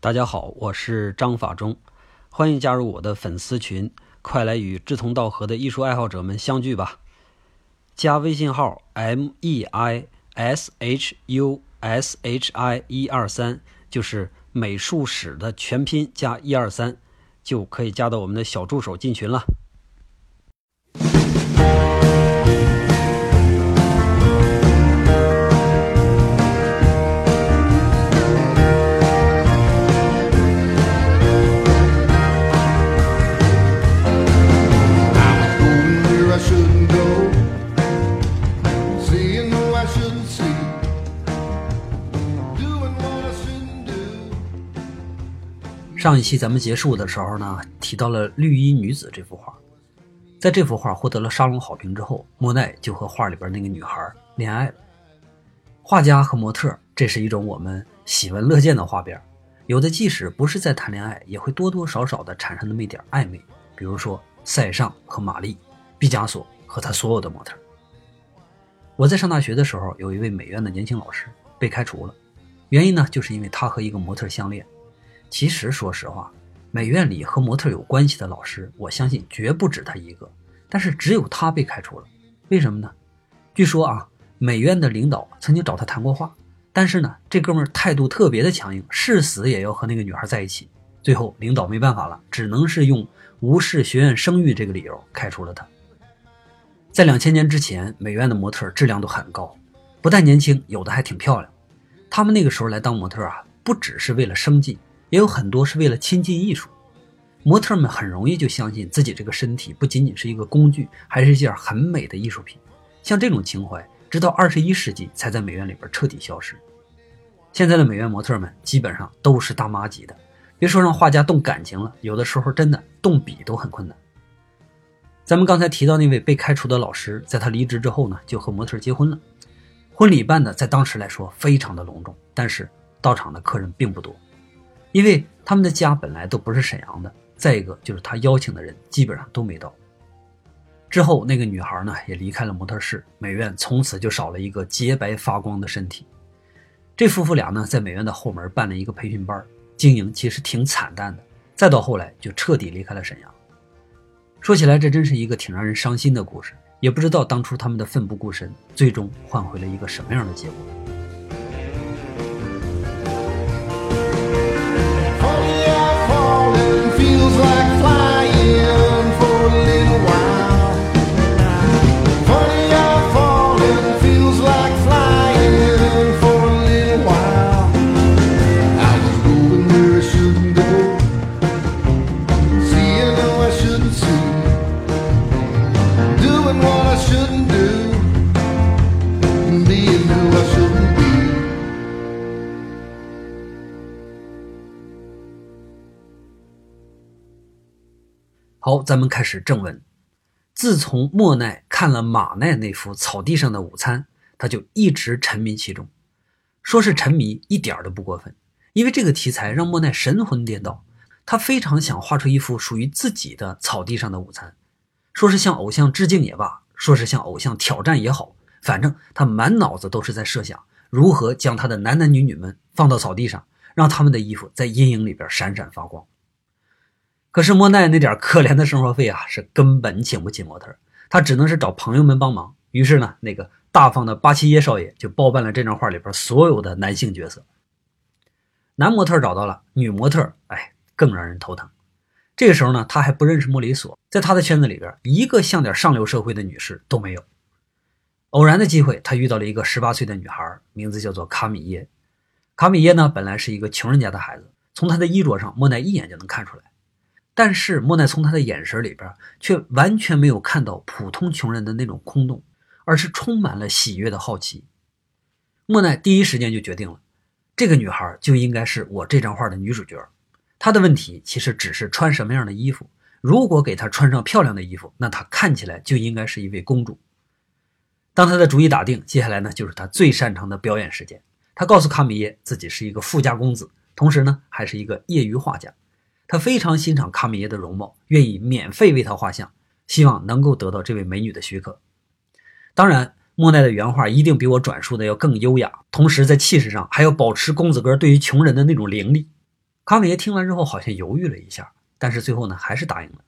大家好，我是张法中，欢迎加入我的粉丝群，快来与志同道合的艺术爱好者们相聚吧！加微信号 m e i s h u s h i 一二三，就是美术史的全拼加一二三，就可以加到我们的小助手进群了。上一期咱们结束的时候呢，提到了《绿衣女子》这幅画。在这幅画获得了沙龙好评之后，莫奈就和画里边那个女孩恋爱了。画家和模特，这是一种我们喜闻乐见的画边。有的即使不是在谈恋爱，也会多多少少的产生那么一点暧昧。比如说塞尚和玛丽，毕加索和他所有的模特。我在上大学的时候，有一位美院的年轻老师被开除了，原因呢，就是因为他和一个模特相恋。其实，说实话，美院里和模特有关系的老师，我相信绝不止他一个。但是只有他被开除了，为什么呢？据说啊，美院的领导曾经找他谈过话，但是呢，这哥们儿态度特别的强硬，誓死也要和那个女孩在一起。最后领导没办法了，只能是用无视学院声誉这个理由开除了他。在两千年之前，美院的模特质量都很高，不但年轻，有的还挺漂亮。他们那个时候来当模特啊，不只是为了生计。也有很多是为了亲近艺术，模特们很容易就相信自己这个身体不仅仅是一个工具，还是一件很美的艺术品。像这种情怀，直到二十一世纪才在美院里边彻底消失。现在的美院模特们基本上都是大妈级的，别说让画家动感情了，有的时候真的动笔都很困难。咱们刚才提到那位被开除的老师，在他离职之后呢，就和模特结婚了。婚礼办的在当时来说非常的隆重，但是到场的客人并不多。因为他们的家本来都不是沈阳的，再一个就是他邀请的人基本上都没到。之后那个女孩呢也离开了模特室，美院从此就少了一个洁白发光的身体。这夫妇俩呢在美院的后门办了一个培训班，经营其实挺惨淡的。再到后来就彻底离开了沈阳。说起来这真是一个挺让人伤心的故事，也不知道当初他们的奋不顾身，最终换回了一个什么样的结果。好，咱们开始正文。自从莫奈看了马奈那幅《草地上的午餐》，他就一直沉迷其中。说是沉迷，一点都不过分，因为这个题材让莫奈神魂颠倒。他非常想画出一幅属于自己的草地上的午餐。说是向偶像致敬也罢，说是向偶像挑战也好，反正他满脑子都是在设想如何将他的男男女女们放到草地上，让他们的衣服在阴影里边闪闪发光。可是莫奈那点可怜的生活费啊，是根本请不起模特，他只能是找朋友们帮忙。于是呢，那个大方的巴奇耶少爷就包办了这张画里边所有的男性角色。男模特找到了，女模特哎，更让人头疼。这个时候呢，他还不认识莫里索，在他的圈子里边，一个像点上流社会的女士都没有。偶然的机会，他遇到了一个十八岁的女孩，名字叫做卡米耶。卡米耶呢，本来是一个穷人家的孩子，从她的衣着上，莫奈一眼就能看出来。但是莫奈从他的眼神里边却完全没有看到普通穷人的那种空洞，而是充满了喜悦的好奇。莫奈第一时间就决定了，这个女孩就应该是我这张画的女主角。她的问题其实只是穿什么样的衣服。如果给她穿上漂亮的衣服，那她看起来就应该是一位公主。当他的主意打定，接下来呢就是他最擅长的表演时间。他告诉卡米耶自己是一个富家公子，同时呢还是一个业余画家。他非常欣赏卡米耶的容貌，愿意免费为她画像，希望能够得到这位美女的许可。当然，莫奈的原画一定比我转述的要更优雅，同时在气势上还要保持公子哥对于穷人的那种凌厉。卡米耶听完之后好像犹豫了一下，但是最后呢还是答应了。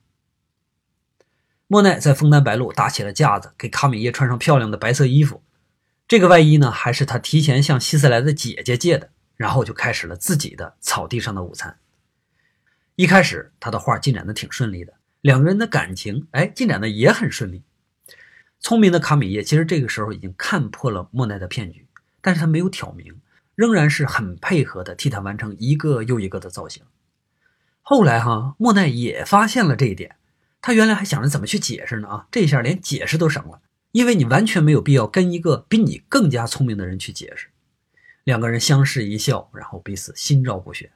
莫奈在枫丹白露搭起了架子，给卡米耶穿上漂亮的白色衣服。这个外衣呢，还是他提前向希斯莱的姐姐借的。然后就开始了自己的草地上的午餐。一开始，他的画进展的挺顺利的，两个人的感情，哎，进展的也很顺利。聪明的卡米耶其实这个时候已经看破了莫奈的骗局，但是他没有挑明，仍然是很配合的替他完成一个又一个的造型。后来哈，莫奈也发现了这一点，他原来还想着怎么去解释呢啊，这下连解释都省了，因为你完全没有必要跟一个比你更加聪明的人去解释。两个人相视一笑，然后彼此心照不宣。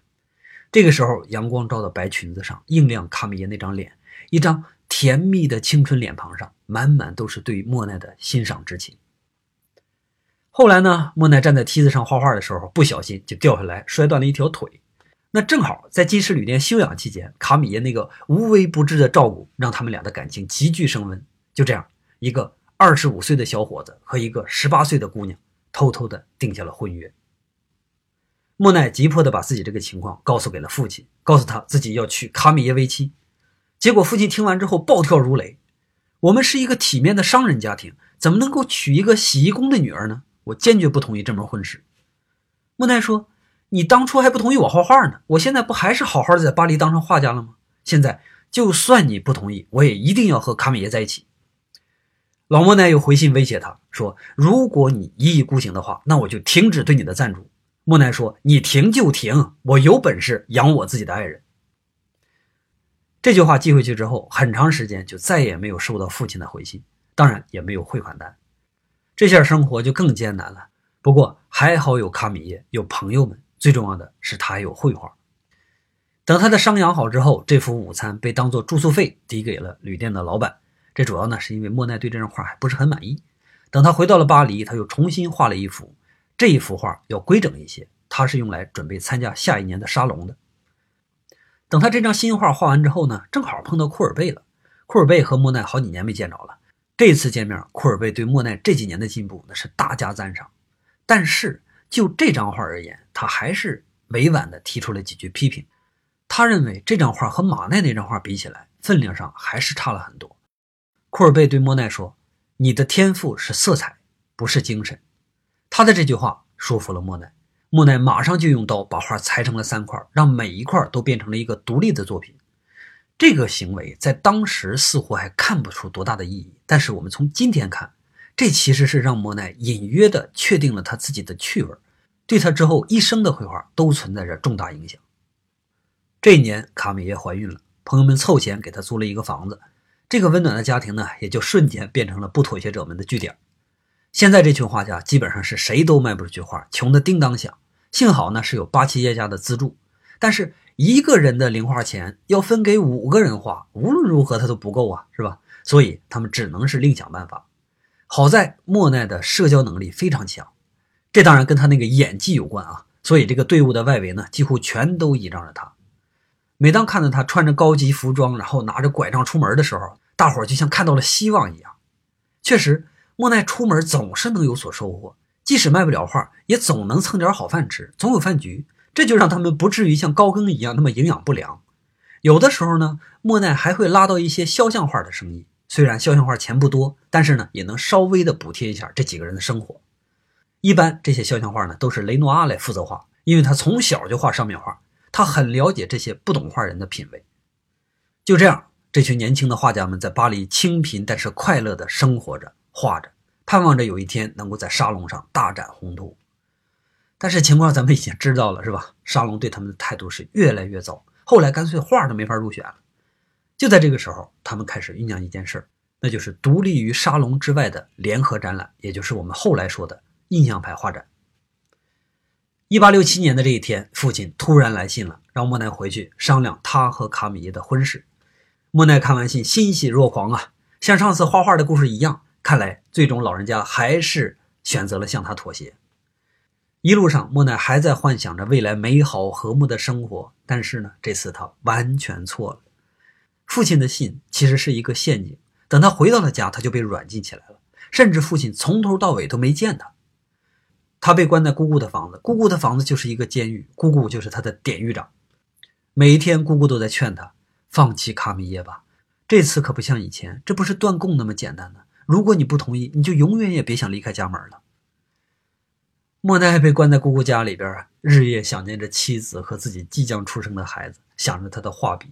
这个时候，阳光照到白裙子上，映亮卡米耶那张脸，一张甜蜜的青春脸庞上，满满都是对莫奈的欣赏之情。后来呢，莫奈站在梯子上画画的时候，不小心就掉下来，摔断了一条腿。那正好在金石旅店休养期间，卡米耶那个无微不至的照顾，让他们俩的感情急剧升温。就这样，一个二十五岁的小伙子和一个十八岁的姑娘。偷偷的定下了婚约。莫奈急迫的把自己这个情况告诉给了父亲，告诉他自己要娶卡米耶为妻。结果父亲听完之后暴跳如雷：“我们是一个体面的商人家庭，怎么能够娶一个洗衣工的女儿呢？我坚决不同意这门婚事。”莫奈说：“你当初还不同意我画画呢，我现在不还是好好的在巴黎当上画家了吗？现在就算你不同意，我也一定要和卡米耶在一起。”老莫奈又回信威胁他说：“如果你一意孤行的话，那我就停止对你的赞助。”莫奈说：“你停就停，我有本事养我自己的爱人。”这句话寄回去之后，很长时间就再也没有收到父亲的回信，当然也没有汇款单。这下生活就更艰难了。不过还好有卡米耶，有朋友们，最重要的是他还有绘画。等他的伤养好之后，这幅午餐被当做住宿费抵给了旅店的老板。这主要呢是因为莫奈对这张画还不是很满意。等他回到了巴黎，他又重新画了一幅。这一幅画要规整一些，他是用来准备参加下一年的沙龙的。等他这张新画画完之后呢，正好碰到库尔贝了。库尔贝和莫奈好几年没见着了，这次见面，库尔贝对莫奈这几年的进步那是大加赞赏。但是就这张画而言，他还是委婉地提出了几句批评。他认为这张画和马奈那张画比起来，分量上还是差了很多。库尔贝对莫奈说：“你的天赋是色彩，不是精神。”他的这句话说服了莫奈。莫奈马上就用刀把画裁成了三块，让每一块都变成了一个独立的作品。这个行为在当时似乎还看不出多大的意义，但是我们从今天看，这其实是让莫奈隐约的确定了他自己的趣味，对他之后一生的绘画都存在着重大影响。这一年，卡米耶怀孕了，朋友们凑钱给她租了一个房子。这个温暖的家庭呢，也就瞬间变成了不妥协者们的据点。现在这群画家基本上是谁都卖不出去画，穷的叮当响。幸好呢是有巴齐耶家的资助，但是一个人的零花钱要分给五个人花，无论如何他都不够啊，是吧？所以他们只能是另想办法。好在莫奈的社交能力非常强，这当然跟他那个演技有关啊。所以这个队伍的外围呢，几乎全都倚仗着他。每当看到他穿着高级服装，然后拿着拐杖出门的时候，大伙就像看到了希望一样。确实，莫奈出门总是能有所收获，即使卖不了画，也总能蹭点好饭吃，总有饭局，这就让他们不至于像高更一样那么营养不良。有的时候呢，莫奈还会拉到一些肖像画的生意，虽然肖像画钱不多，但是呢，也能稍微的补贴一下这几个人的生活。一般这些肖像画呢，都是雷诺阿来负责画，因为他从小就画上面画。他很了解这些不懂画人的品味。就这样，这群年轻的画家们在巴黎清贫但是快乐的生活着、画着，盼望着有一天能够在沙龙上大展宏图。但是情况咱们已经知道了，是吧？沙龙对他们的态度是越来越糟，后来干脆画都没法入选了。就在这个时候，他们开始酝酿一件事儿，那就是独立于沙龙之外的联合展览，也就是我们后来说的印象派画展。一八六七年的这一天，父亲突然来信了，让莫奈回去商量他和卡米耶的婚事。莫奈看完信，欣喜若狂啊，像上次画画的故事一样。看来最终老人家还是选择了向他妥协。一路上，莫奈还在幻想着未来美好和睦的生活，但是呢，这次他完全错了。父亲的信其实是一个陷阱。等他回到了家，他就被软禁起来了，甚至父亲从头到尾都没见他。他被关在姑姑的房子，姑姑的房子就是一个监狱，姑姑就是他的典狱长。每一天，姑姑都在劝他放弃卡米耶吧。这次可不像以前，这不是断供那么简单的。如果你不同意，你就永远也别想离开家门了。莫奈被关在姑姑家里边，日夜想念着妻子和自己即将出生的孩子，想着他的画笔。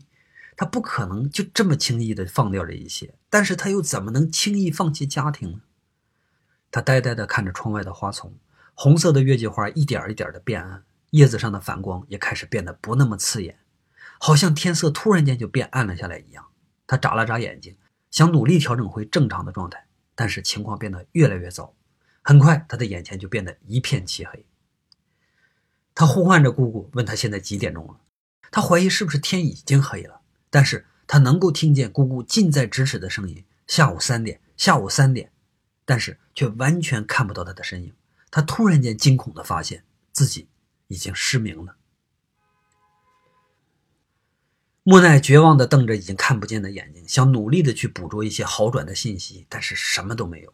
他不可能就这么轻易的放掉这一切，但是他又怎么能轻易放弃家庭呢？他呆呆地看着窗外的花丛，红色的月季花一点一点的变暗，叶子上的反光也开始变得不那么刺眼，好像天色突然间就变暗了下来一样。他眨了眨眼睛，想努力调整回正常的状态，但是情况变得越来越糟。很快，他的眼前就变得一片漆黑。他呼唤着姑姑，问他现在几点钟了。他怀疑是不是天已经黑了。但是他能够听见姑姑近在咫尺的声音，下午三点，下午三点，但是却完全看不到她的身影。他突然间惊恐地发现自己已经失明了。莫奈绝望地瞪着已经看不见的眼睛，想努力地去捕捉一些好转的信息，但是什么都没有。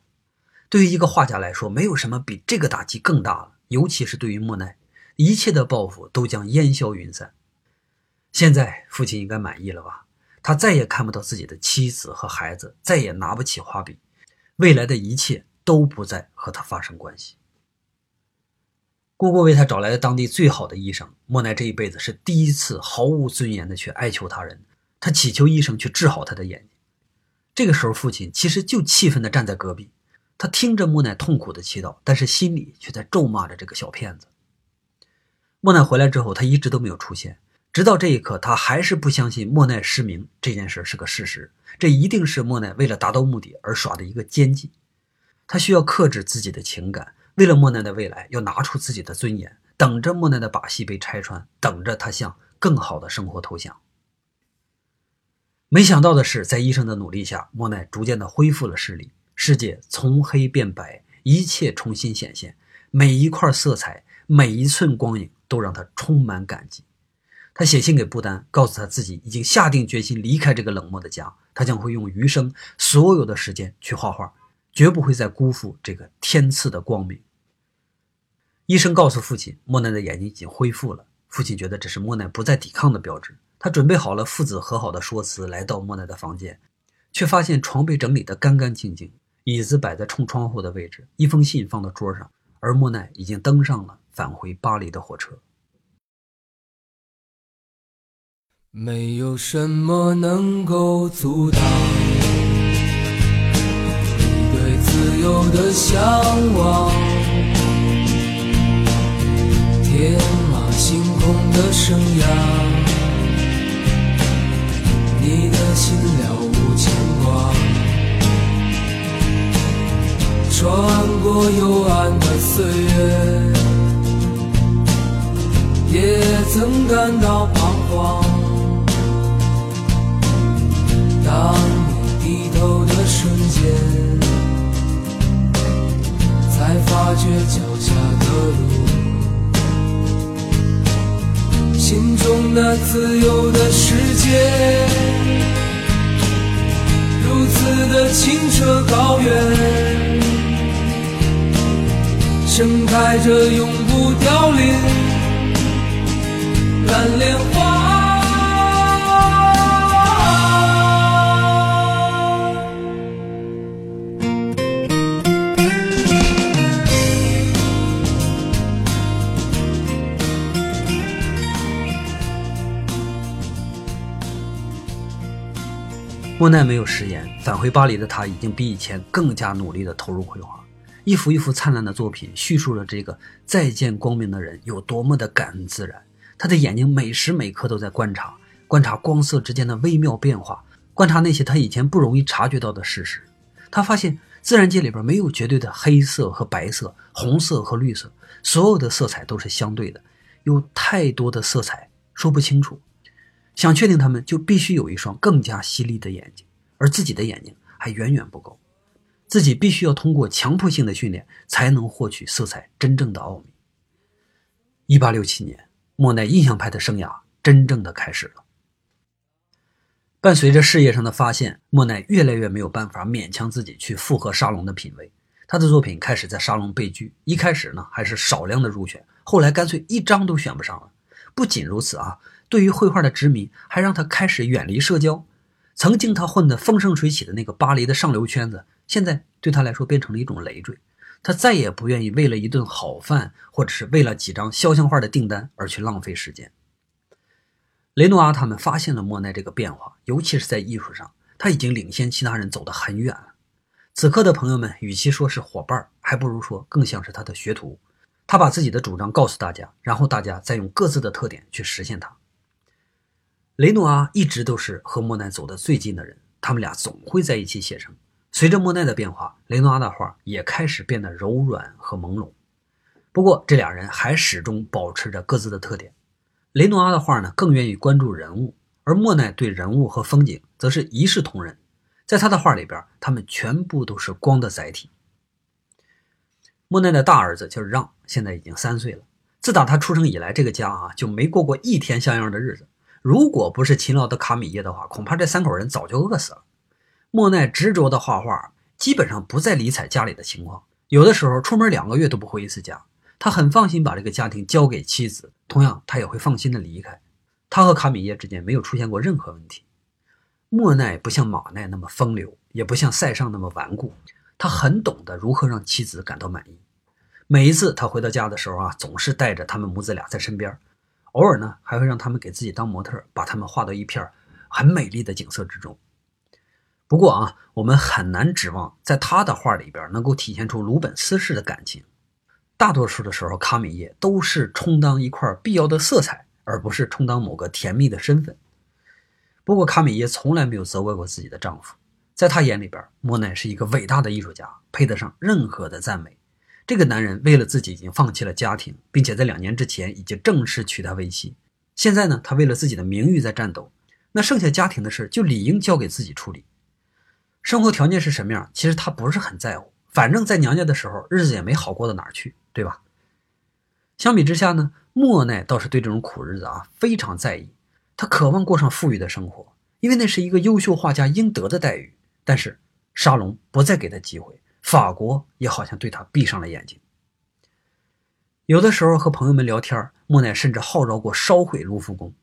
对于一个画家来说，没有什么比这个打击更大了，尤其是对于莫奈，一切的抱负都将烟消云散。现在父亲应该满意了吧？他再也看不到自己的妻子和孩子，再也拿不起画笔，未来的一切都不再和他发生关系。姑姑为他找来了当地最好的医生。莫奈这一辈子是第一次毫无尊严的去哀求他人，他祈求医生去治好他的眼睛。这个时候，父亲其实就气愤的站在隔壁，他听着莫奈痛苦的祈祷，但是心里却在咒骂着这个小骗子。莫奈回来之后，他一直都没有出现。直到这一刻，他还是不相信莫奈失明这件事是个事实。这一定是莫奈为了达到目的而耍的一个奸计。他需要克制自己的情感，为了莫奈的未来，要拿出自己的尊严，等着莫奈的把戏被拆穿，等着他向更好的生活投降。没想到的是，在医生的努力下，莫奈逐渐的恢复了视力，世界从黑变白，一切重新显现。每一块色彩，每一寸光影，都让他充满感激。他写信给布丹，告诉他自己已经下定决心离开这个冷漠的家。他将会用余生所有的时间去画画，绝不会再辜负这个天赐的光明。医生告诉父亲，莫奈的眼睛已经恢复了。父亲觉得这是莫奈不再抵抗的标志。他准备好了父子和好的说辞，来到莫奈的房间，却发现床被整理得干干净净，椅子摆在冲窗户的位置，一封信放到桌上，而莫奈已经登上了返回巴黎的火车。没有什么能够阻挡你对自由的向往，天马行空的生涯，你的心了无牵挂，穿过幽暗的岁月，也曾感到彷徨。那自由的世界，如此的清澈高远，盛开着永不凋零蓝莲花。莫奈没有食言，返回巴黎的他已经比以前更加努力地投入绘画，一幅一幅灿烂的作品叙述了这个再见光明的人有多么的感恩自然。他的眼睛每时每刻都在观察，观察光色之间的微妙变化，观察那些他以前不容易察觉到的事实。他发现自然界里边没有绝对的黑色和白色，红色和绿色，所有的色彩都是相对的，有太多的色彩说不清楚。想确定他们，就必须有一双更加犀利的眼睛，而自己的眼睛还远远不够，自己必须要通过强迫性的训练，才能获取色彩真正的奥秘。一八六七年，莫奈印象派的生涯真正的开始了。伴随着事业上的发现，莫奈越来越没有办法勉强自己去符合沙龙的品味，他的作品开始在沙龙被拒。一开始呢，还是少量的入选，后来干脆一张都选不上了。不仅如此啊。对于绘画的执迷，还让他开始远离社交。曾经他混得风生水起的那个巴黎的上流圈子，现在对他来说变成了一种累赘。他再也不愿意为了一顿好饭，或者是为了几张肖像画的订单而去浪费时间。雷诺阿他们发现了莫奈这个变化，尤其是在艺术上，他已经领先其他人走得很远了。此刻的朋友们，与其说是伙伴，还不如说更像是他的学徒。他把自己的主张告诉大家，然后大家再用各自的特点去实现它。雷诺阿一直都是和莫奈走得最近的人，他们俩总会在一起写生。随着莫奈的变化，雷诺阿的画也开始变得柔软和朦胧。不过，这俩人还始终保持着各自的特点。雷诺阿的画呢，更愿意关注人物，而莫奈对人物和风景则是一视同仁。在他的画里边，他们全部都是光的载体。莫奈的大儿子叫让，现在已经三岁了。自打他出生以来，这个家啊就没过过一天像样的日子。如果不是勤劳的卡米耶的话，恐怕这三口人早就饿死了。莫奈执着的画画，基本上不再理睬家里的情况。有的时候出门两个月都不回一次家，他很放心把这个家庭交给妻子，同样他也会放心的离开。他和卡米耶之间没有出现过任何问题。莫奈不像马奈那么风流，也不像塞尚那么顽固，他很懂得如何让妻子感到满意。每一次他回到家的时候啊，总是带着他们母子俩在身边，偶尔呢还会让他们给自己当模特，把他们画到一片很美丽的景色之中。不过啊，我们很难指望在他的画里边能够体现出鲁本斯式的感情。大多数的时候，卡米耶都是充当一块必要的色彩，而不是充当某个甜蜜的身份。不过，卡米耶从来没有责怪过自己的丈夫，在他眼里边，莫奈是一个伟大的艺术家，配得上任何的赞美。这个男人为了自己已经放弃了家庭，并且在两年之前已经正式娶她为妻。现在呢，他为了自己的名誉在战斗，那剩下家庭的事就理应交给自己处理。生活条件是什么样？其实他不是很在乎，反正在娘家的时候，日子也没好过到哪儿去，对吧？相比之下呢，莫奈倒是对这种苦日子啊非常在意，他渴望过上富裕的生活，因为那是一个优秀画家应得的待遇。但是沙龙不再给他机会，法国也好像对他闭上了眼睛。有的时候和朋友们聊天，莫奈甚至号召过烧毁卢浮宫，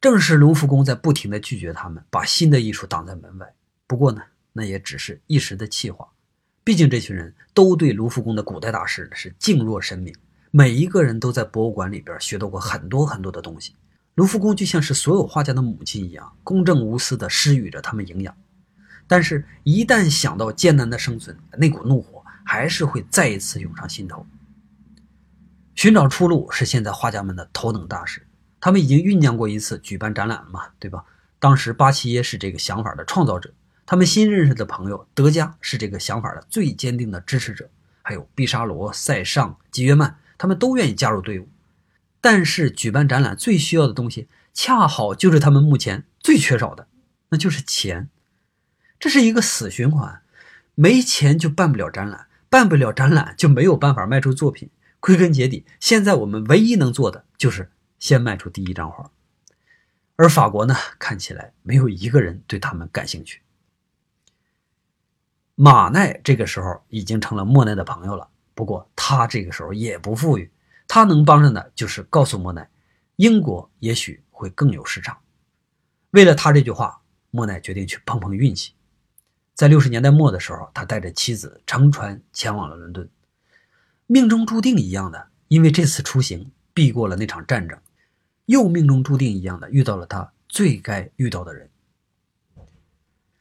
正是卢浮宫在不停地拒绝他们，把新的艺术挡在门外。不过呢，那也只是一时的气话。毕竟这群人都对卢浮宫的古代大师是敬若神明，每一个人都在博物馆里边学到过很多很多的东西。卢浮宫就像是所有画家的母亲一样，公正无私地施予着他们营养。但是，一旦想到艰难的生存，那股怒火还是会再一次涌上心头。寻找出路是现在画家们的头等大事。他们已经酝酿过一次举办展览了嘛，对吧？当时巴齐耶是这个想法的创造者。他们新认识的朋友德加是这个想法的最坚定的支持者，还有毕沙罗、塞尚、吉约曼，他们都愿意加入队伍。但是举办展览最需要的东西，恰好就是他们目前最缺少的，那就是钱。这是一个死循环，没钱就办不了展览，办不了展览就没有办法卖出作品。归根结底，现在我们唯一能做的就是先卖出第一张画。而法国呢，看起来没有一个人对他们感兴趣。马奈这个时候已经成了莫奈的朋友了，不过他这个时候也不富裕，他能帮上的就是告诉莫奈，英国也许会更有市场。为了他这句话，莫奈决定去碰碰运气。在六十年代末的时候，他带着妻子乘船前往了伦敦，命中注定一样的，因为这次出行避过了那场战争，又命中注定一样的遇到了他最该遇到的人。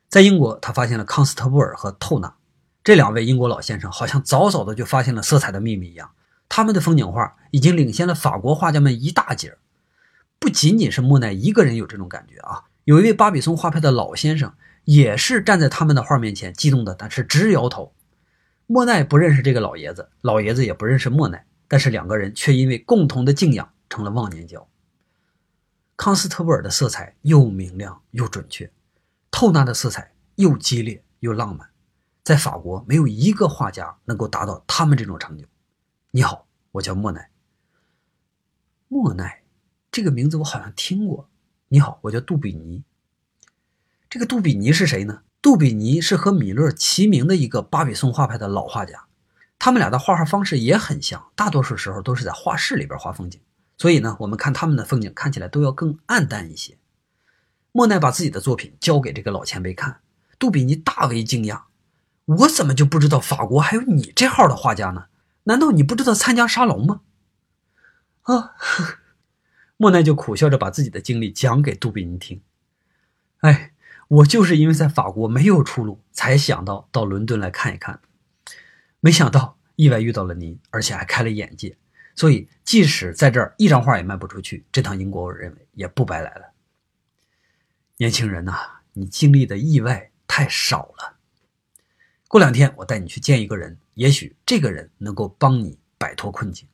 在英国，他发现了康斯特布尔和透纳这两位英国老先生，好像早早的就发现了色彩的秘密一样。他们的风景画已经领先了法国画家们一大截。不仅仅是莫奈一个人有这种感觉啊，有一位巴比松画派的老先生也是站在他们的画面前，激动的但是直摇头。莫奈不认识这个老爷子，老爷子也不认识莫奈，但是两个人却因为共同的敬仰成了忘年交。康斯特布尔的色彩又明亮又准确。透纳的色彩又激烈又浪漫，在法国没有一个画家能够达到他们这种成就。你好，我叫莫奈。莫奈这个名字我好像听过。你好，我叫杜比尼。这个杜比尼是谁呢？杜比尼是和米勒齐名的一个巴比松画派的老画家，他们俩的画画方式也很像，大多数时候都是在画室里边画风景。所以呢，我们看他们的风景看起来都要更暗淡一些。莫奈把自己的作品交给这个老前辈看，杜比尼大为惊讶：“我怎么就不知道法国还有你这号的画家呢？难道你不知道参加沙龙吗？”啊，莫奈就苦笑着把自己的经历讲给杜比尼听。哎，我就是因为在法国没有出路，才想到到伦敦来看一看，没想到意外遇到了您，而且还开了眼界。所以，即使在这儿一张画也卖不出去，这趟英国我认为也不白来了。年轻人呐，你经历的意外太少了。过两天我带你去见一个人，也许这个人能够帮你摆脱困境。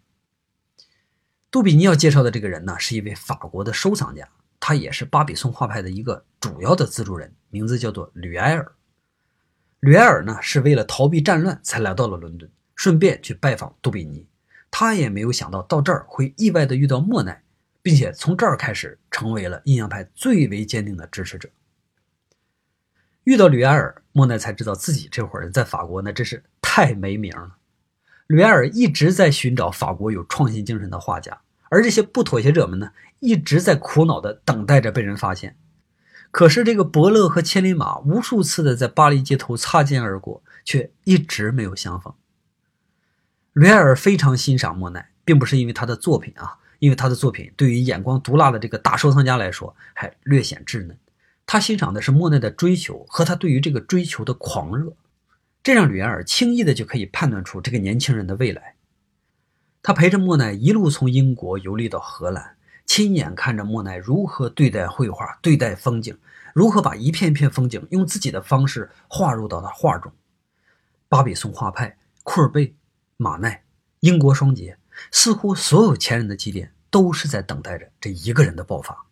杜比尼要介绍的这个人呢，是一位法国的收藏家，他也是巴比松画派的一个主要的资助人，名字叫做吕埃尔。吕埃尔呢，是为了逃避战乱才来到了伦敦，顺便去拜访杜比尼。他也没有想到到这儿会意外的遇到莫奈，并且从这儿开始成为了印象派最为坚定的支持者。遇到吕埃尔，莫奈才知道自己这伙人在法国那真是太没名了。吕埃尔一直在寻找法国有创新精神的画家，而这些不妥协者们呢，一直在苦恼的等待着被人发现。可是这个伯乐和千里马无数次的在巴黎街头擦肩而过，却一直没有相逢。吕埃尔非常欣赏莫奈，并不是因为他的作品啊，因为他的作品对于眼光毒辣的这个大收藏家来说还略显稚嫩。他欣赏的是莫奈的追求和他对于这个追求的狂热，这让吕埃尔轻易的就可以判断出这个年轻人的未来。他陪着莫奈一路从英国游历到荷兰，亲眼看着莫奈如何对待绘画、对待风景，如何把一片片风景用自己的方式画入到他画中。巴比松画派，库尔贝。马奈、英国双杰，似乎所有前人的祭奠都是在等待着这一个人的爆发。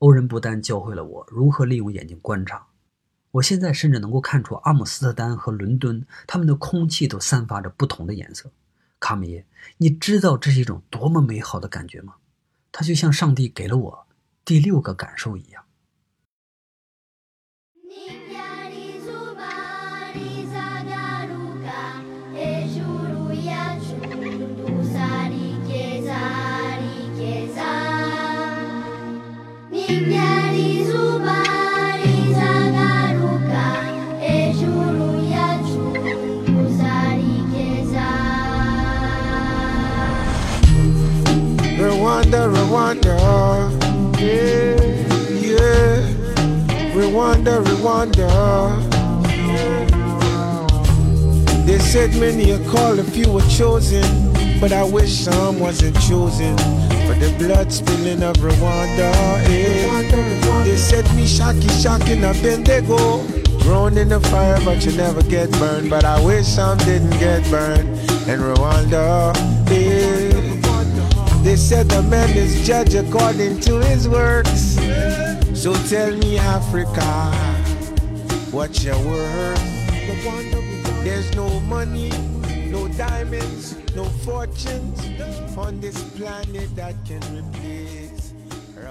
欧仁不丹教会了我如何利用眼睛观察，我现在甚至能够看出阿姆斯特丹和伦敦，他们的空气都散发着不同的颜色。卡米耶，你知道这是一种多么美好的感觉吗？它就像上帝给了我第六个感受一样。Rwanda, Rwanda, yeah. They said many are called, a few were chosen, but I wish some wasn't chosen for the blood spilling of Rwanda. They said me shocky, shocking, I've been they go. Thrown in the fire, but you never get burned. But I wish some didn't get burned in Rwanda. They said the man is judged according to his works. So tell me, Africa, what's your worth? There's no money, no diamonds, no fortunes on this planet that can replace.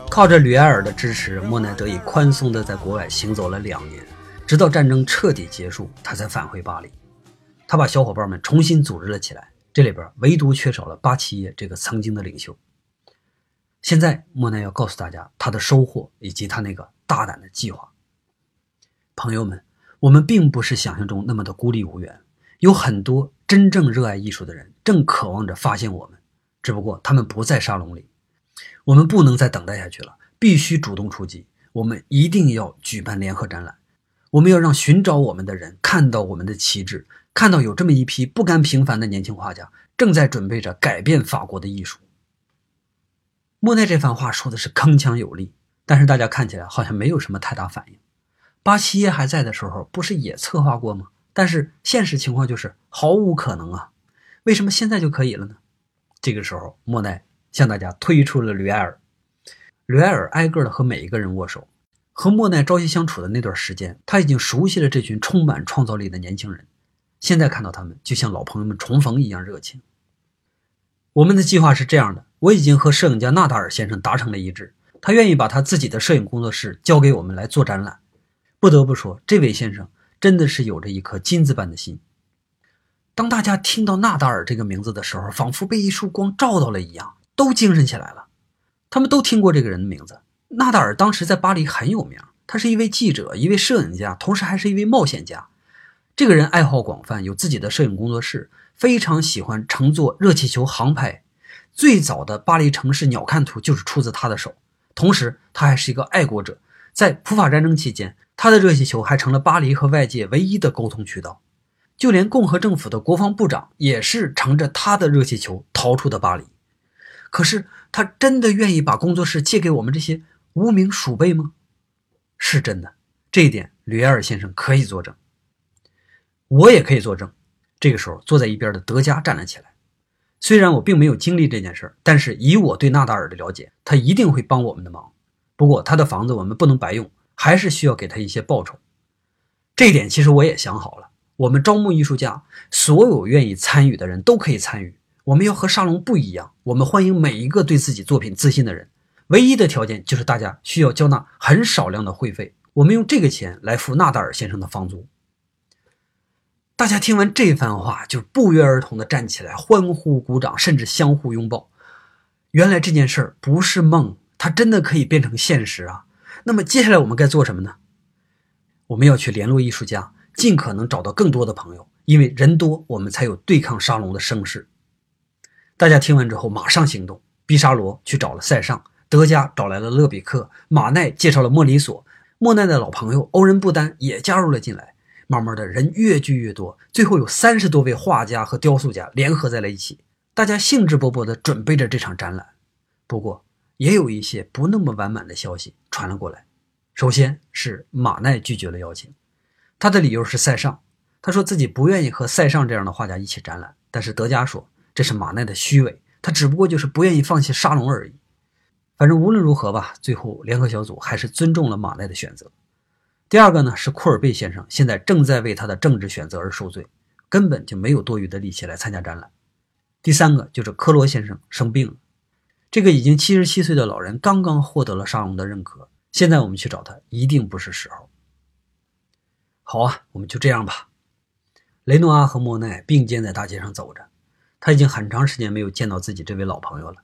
靠着吕埃尔的支持，莫奈得以宽松地在国外行走了两年，直到战争彻底结束，他才返回巴黎。他把小伙伴们重新组织了起来。这里边唯独缺少了巴齐耶这个曾经的领袖。现在莫奈要告诉大家他的收获以及他那个大胆的计划。朋友们，我们并不是想象中那么的孤立无援，有很多真正热爱艺术的人正渴望着发现我们，只不过他们不在沙龙里。我们不能再等待下去了，必须主动出击。我们一定要举办联合展览，我们要让寻找我们的人看到我们的旗帜。看到有这么一批不甘平凡的年轻画家，正在准备着改变法国的艺术。莫奈这番话说的是铿锵有力，但是大家看起来好像没有什么太大反应。巴西耶还在的时候，不是也策划过吗？但是现实情况就是毫无可能啊！为什么现在就可以了呢？这个时候，莫奈向大家推出了吕埃尔。吕埃尔挨个的和每一个人握手，和莫奈朝夕相处的那段时间，他已经熟悉了这群充满创造力的年轻人。现在看到他们，就像老朋友们重逢一样热情。我们的计划是这样的：我已经和摄影家纳达尔先生达成了一致，他愿意把他自己的摄影工作室交给我们来做展览。不得不说，这位先生真的是有着一颗金子般的心。当大家听到纳达尔这个名字的时候，仿佛被一束光照到了一样，都精神起来了。他们都听过这个人的名字。纳达尔当时在巴黎很有名，他是一位记者，一位摄影家，同时还是一位冒险家。这个人爱好广泛，有自己的摄影工作室，非常喜欢乘坐热气球航拍。最早的巴黎城市鸟瞰图就是出自他的手。同时，他还是一个爱国者。在普法战争期间，他的热气球还成了巴黎和外界唯一的沟通渠道。就连共和政府的国防部长也是乘着他的热气球逃出的巴黎。可是，他真的愿意把工作室借给我们这些无名鼠辈吗？是真的，这一点吕埃尔先生可以作证，我也可以作证。这个时候，坐在一边的德加站了起来。虽然我并没有经历这件事儿，但是以我对纳达尔的了解，他一定会帮我们的忙。不过他的房子我们不能白用，还是需要给他一些报酬。这一点其实我也想好了。我们招募艺术家，所有愿意参与的人都可以参与。我们要和沙龙不一样，我们欢迎每一个对自己作品自信的人。唯一的条件就是大家需要交纳很少量的会费，我们用这个钱来付纳达尔先生的房租。大家听完这番话，就不约而同的站起来，欢呼、鼓掌，甚至相互拥抱。原来这件事儿不是梦，它真的可以变成现实啊！那么接下来我们该做什么呢？我们要去联络艺术家，尽可能找到更多的朋友，因为人多，我们才有对抗沙龙的声势。大家听完之后，马上行动。毕沙罗去找了塞尚，德加找来了勒比克，马奈介绍了莫里索，莫奈的老朋友欧仁布丹也加入了进来。慢慢的人越聚越多，最后有三十多位画家和雕塑家联合在了一起，大家兴致勃勃地准备着这场展览。不过，也有一些不那么完满的消息传了过来。首先是马奈拒绝了邀请，他的理由是塞尚，他说自己不愿意和塞尚这样的画家一起展览。但是德加说这是马奈的虚伪，他只不过就是不愿意放弃沙龙而已。反正无论如何吧，最后联合小组还是尊重了马奈的选择。第二个呢是库尔贝先生，现在正在为他的政治选择而受罪，根本就没有多余的力气来参加展览。第三个就是科罗先生生病了，这个已经七十七岁的老人刚刚获得了沙龙的认可，现在我们去找他一定不是时候。好啊，我们就这样吧。雷诺阿和莫奈并肩在大街上走着，他已经很长时间没有见到自己这位老朋友了。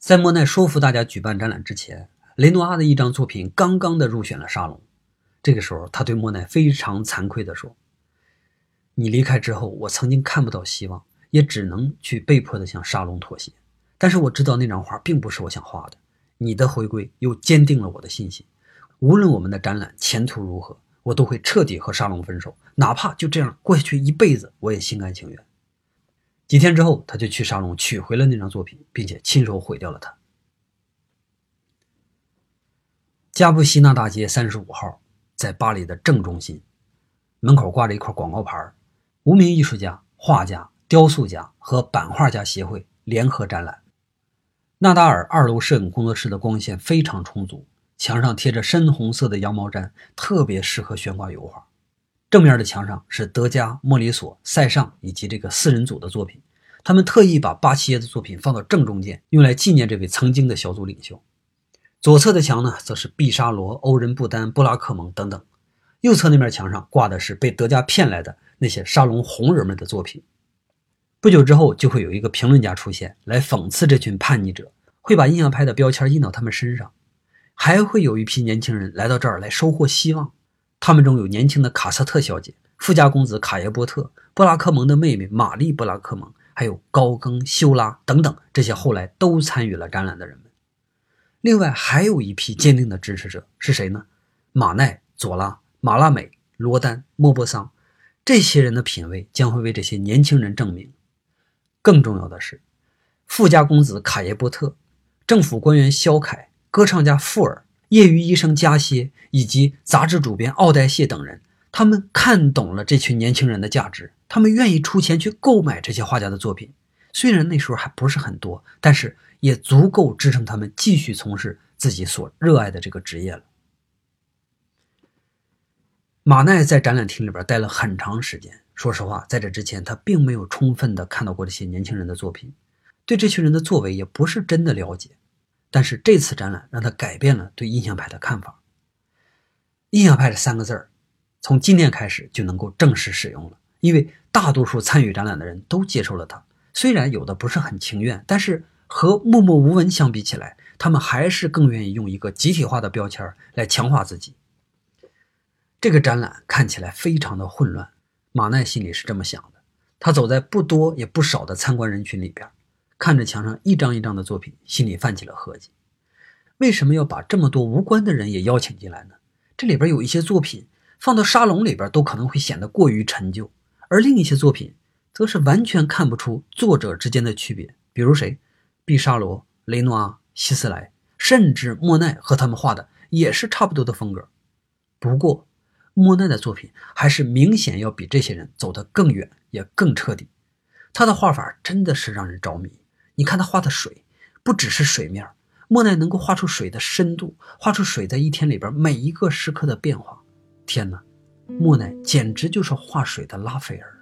在莫奈说服大家举办展览之前，雷诺阿的一张作品刚刚的入选了沙龙。这个时候，他对莫奈非常惭愧地说：“你离开之后，我曾经看不到希望，也只能去被迫地向沙龙妥协。但是我知道那张画并不是我想画的。你的回归又坚定了我的信心。无论我们的展览前途如何，我都会彻底和沙龙分手，哪怕就这样过下去一辈子，我也心甘情愿。”几天之后，他就去沙龙取回了那张作品，并且亲手毁掉了它。加布西纳大街三十五号。在巴黎的正中心，门口挂着一块广告牌无名艺术家、画家、雕塑家和版画家协会联合展览。纳达尔二楼摄影工作室的光线非常充足，墙上贴着深红色的羊毛毡，特别适合悬挂油画。正面的墙上是德加、莫里索、塞尚以及这个四人组的作品，他们特意把巴齐耶的作品放到正中间，用来纪念这位曾经的小组领袖。左侧的墙呢，则是毕沙罗、欧仁布丹、布拉克蒙等等；右侧那面墙上挂的是被德加骗来的那些沙龙红人们的作品。不久之后，就会有一个评论家出现，来讽刺这群叛逆者，会把印象派的标签印到他们身上。还会有一批年轻人来到这儿来收获希望，他们中有年轻的卡萨特小姐、富家公子卡耶波特、布拉克蒙的妹妹玛丽·布拉克蒙，还有高更、修拉等等这些后来都参与了展览的人们。另外还有一批坚定的支持者是谁呢？马奈、佐拉、马拉美、罗丹、莫泊桑，这些人的品味将会为这些年轻人证明。更重要的是，富家公子卡耶波特、政府官员肖凯、歌唱家富尔、业余医生加歇以及杂志主编奥黛谢等人，他们看懂了这群年轻人的价值，他们愿意出钱去购买这些画家的作品。虽然那时候还不是很多，但是。也足够支撑他们继续从事自己所热爱的这个职业了。马奈在展览厅里边待了很长时间。说实话，在这之前，他并没有充分的看到过这些年轻人的作品，对这群人的作为也不是真的了解。但是这次展览让他改变了对印象派的看法。印象派这三个字儿，从今天开始就能够正式使用了，因为大多数参与展览的人都接受了它，虽然有的不是很情愿，但是和默默无闻相比起来，他们还是更愿意用一个集体化的标签来强化自己。这个展览看起来非常的混乱，马奈心里是这么想的。他走在不多也不少的参观人群里边，看着墙上一张一张的作品，心里泛起了合计：为什么要把这么多无关的人也邀请进来呢？这里边有一些作品放到沙龙里边都可能会显得过于陈旧。而另一些作品，则是完全看不出作者之间的区别。比如谁，毕沙罗、雷诺阿、希斯莱，甚至莫奈和他们画的也是差不多的风格。不过，莫奈的作品还是明显要比这些人走得更远，也更彻底。他的画法真的是让人着迷。你看他画的水，不只是水面，莫奈能够画出水的深度，画出水在一天里边每一个时刻的变化。天哪！莫奈简直就是画水的拉斐尔。